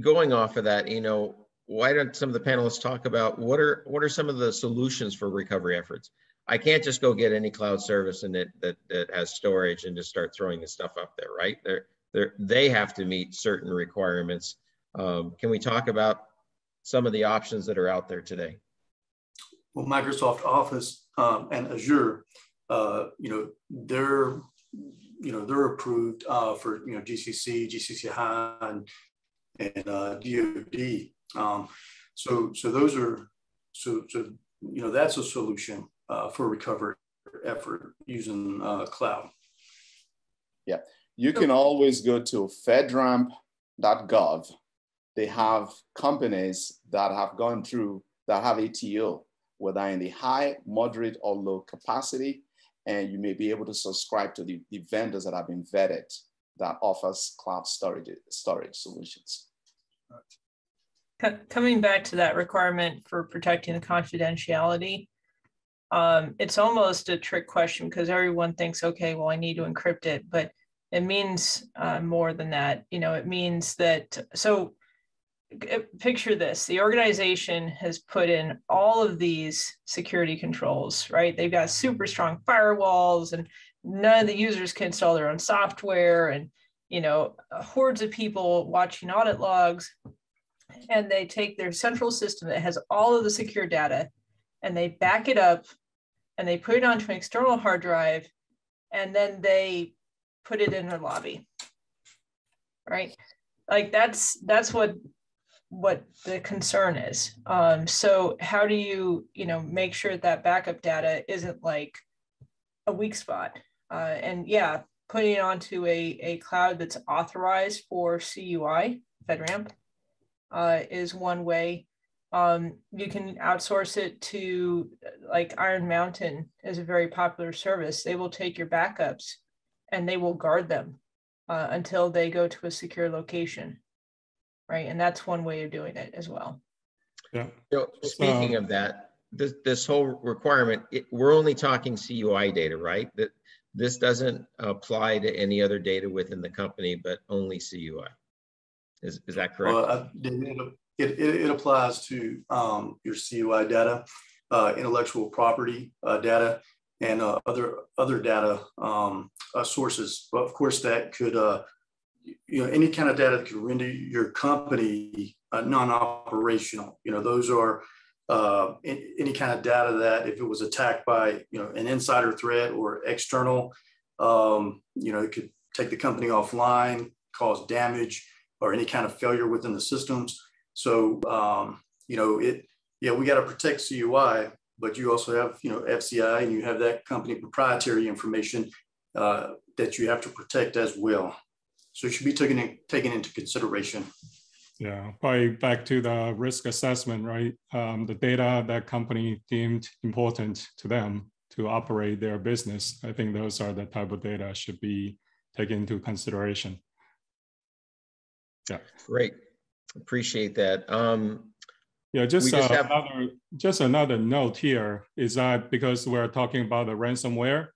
going off of that, you know, why don't some of the panelists talk about what are what are some of the solutions for recovery efforts? I can't just go get any cloud service and that that that has storage and just start throwing the stuff up there, right? They're they they have to meet certain requirements. Um, can we talk about some of the options that are out there today? Well, Microsoft Office um, and Azure, uh, you know, they're you know, they're approved uh, for, you know, GCC, GCC High, and, and uh, DoD. Um, so, so those are, so, so, you know, that's a solution uh, for recovery effort using uh, cloud. Yeah, you can always go to fedramp.gov. They have companies that have gone through that have ATO, whether in the high, moderate, or low capacity and you may be able to subscribe to the, the vendors that have been vetted that offers cloud storage, storage solutions. Coming back to that requirement for protecting the confidentiality, um, it's almost a trick question because everyone thinks, okay, well, I need to encrypt it, but it means uh, more than that. You know, it means that, so picture this the organization has put in all of these security controls right they've got super strong firewalls and none of the users can install their own software and you know hordes of people watching audit logs and they take their central system that has all of the secure data and they back it up and they put it onto an external hard drive and then they put it in their lobby right like that's that's what what the concern is. Um, so how do you, you know, make sure that backup data isn't like a weak spot? Uh, and yeah, putting it onto a, a cloud that's authorized for CUI, FedRAMP, uh, is one way. Um, you can outsource it to like Iron Mountain is a very popular service. They will take your backups and they will guard them uh, until they go to a secure location right? And that's one way of doing it as well. Yeah. So speaking um, of that, this this whole requirement, it, we're only talking CUI data, right? That this doesn't apply to any other data within the company, but only CUI. Is, is that correct? Well, it, it, it, applies to um, your CUI data, uh, intellectual property uh, data, and uh, other other data um, uh, sources. But of course, that could uh, you know, any kind of data that could render your company uh, non-operational. You know, those are any kind of data that if it was attacked by, you know, an insider threat or external, um, you know, it could take the company offline, cause damage or any kind of failure within the systems. So, um, you know, it, yeah, we got to protect CUI, but you also have, you know, FCI and you have that company proprietary information uh, that you have to protect as well. So it should be taken, in, taken into consideration. Yeah, probably back to the risk assessment, right? Um, the data that company deemed important to them to operate their business. I think those are the type of data should be taken into consideration. Yeah. Great. Appreciate that. Um, yeah, just, just uh, have... another just another note here is that because we're talking about the ransomware,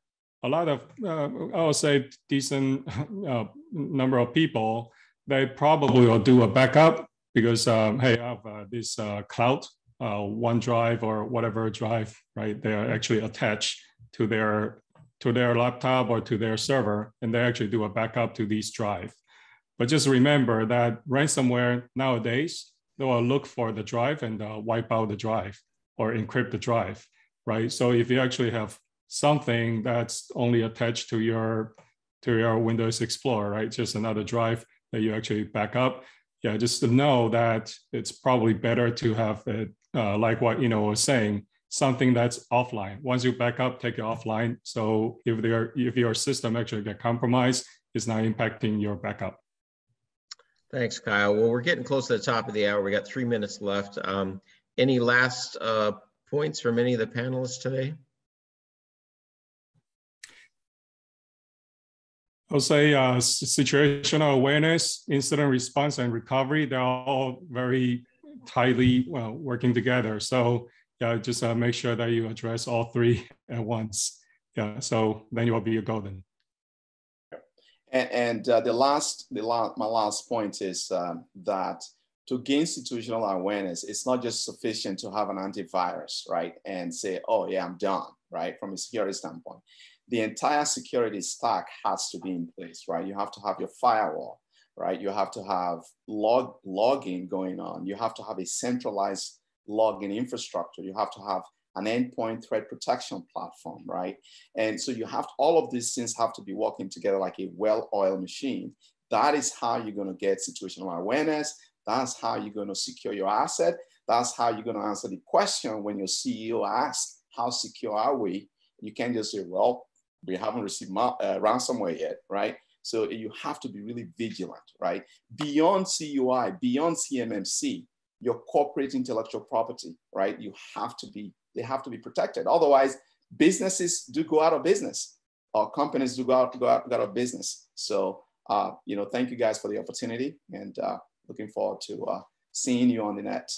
a lot of, uh, I would say, decent uh, number of people, they probably will do a backup because, um, hey, I have uh, this uh, cloud, uh, OneDrive or whatever drive, right? They are actually attached to their to their laptop or to their server, and they actually do a backup to these drive. But just remember that ransomware nowadays, they will look for the drive and uh, wipe out the drive or encrypt the drive, right? So if you actually have something that's only attached to your to your Windows Explorer, right? Just another drive that you actually back up. Yeah, just to know that it's probably better to have it, uh, like what you know was saying, something that's offline. Once you back up, take it offline. So if there if your system actually get compromised, it's not impacting your backup. Thanks, Kyle. Well, we're getting close to the top of the hour. We got three minutes left. Um, any last uh, points from any of the panelists today? I'll say uh, situational awareness, incident response, and recovery, they're all very tightly well, working together. So yeah, just uh, make sure that you address all three at once. Yeah, so then you will be a golden. And, and uh, the last, the last, my last point is um, that to gain situational awareness, it's not just sufficient to have an antivirus, right? And say, oh yeah, I'm done, right? From a security standpoint the entire security stack has to be in place, right? You have to have your firewall, right? You have to have log logging going on. You have to have a centralized logging infrastructure. You have to have an endpoint threat protection platform, right? And so you have to, all of these things have to be working together like a well-oiled machine. That is how you're going to get situational awareness. That's how you're going to secure your asset. That's how you're going to answer the question when your CEO asks, how secure are we? You can't just say, well, we haven't received uh, ransomware yet, right? So you have to be really vigilant, right? Beyond CUI, beyond CMMC, your corporate intellectual property, right? You have to be, they have to be protected. Otherwise, businesses do go out of business or companies do go out, go out, go out of business. So, uh, you know, thank you guys for the opportunity and uh, looking forward to uh, seeing you on the net.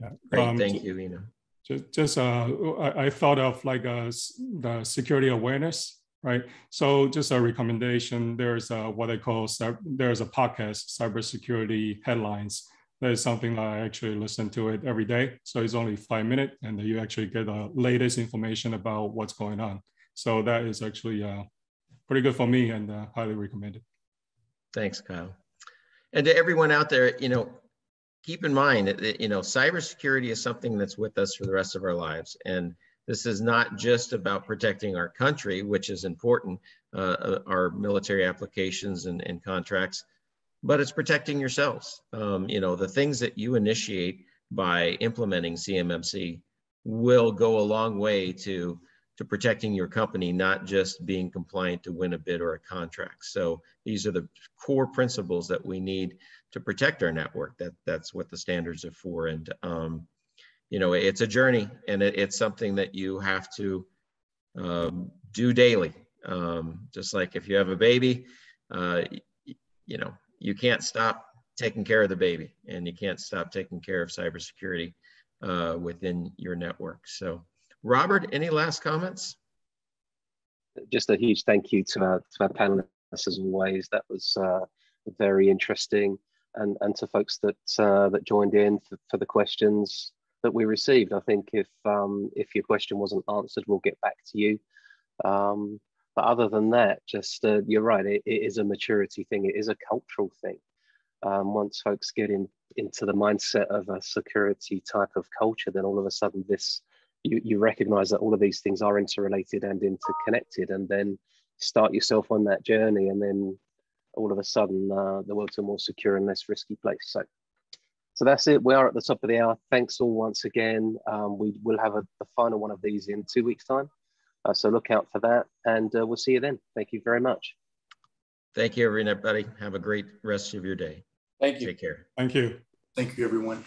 Yeah. Great, um, thank you, Lena just, just uh, I, I, thought of like a, uh, the security awareness, right? So just a recommendation, there's a, what I call, there's a podcast, cybersecurity headlines. That is something that I actually listen to it every day. So it's only five minutes and you actually get the latest information about what's going on. So that is actually uh, pretty good for me and uh, highly recommended. Thanks, Kyle. And to everyone out there, you know, keep in mind that, you know, cybersecurity is something that's with us for the rest of our lives. And this is not just about protecting our country, which is important, uh, uh, our military applications and, and, contracts, but it's protecting yourselves. Um, you know, the things that you initiate by implementing CMMC will go a long way to to protecting your company, not just being compliant to win a bid or a contract. So these are the core principles that we need to protect our network. That that's what the standards are for. And um, you know, it's a journey, and it, it's something that you have to um, do daily. Um, just like if you have a baby, uh, you know, you can't stop taking care of the baby, and you can't stop taking care of cybersecurity uh, within your network. So, Robert, any last comments? Just a huge thank you to our, to our panelists as always. That was uh, very interesting and, and to folks that uh, that joined in for, for, the questions that we received. I think if um, if your question wasn't answered, we'll get back to you. Um, but other than that, just uh, you're right. It, it is a maturity thing. It is a cultural thing. Um, once folks get in into the mindset of a security type of culture, then all of a sudden this you, you recognize that all of these things are interrelated and interconnected, and then start yourself on that journey, and then all of a sudden uh, the world's a more secure and less risky place. So, so that's it. We are at the top of the hour. Thanks all once again. Um, we will have a, the final one of these in two weeks' time. Uh, so look out for that, and uh, we'll see you then. Thank you very much. Thank you, everybody. Have a great rest of your day. Thank you. Take care. Thank you. Thank you, everyone.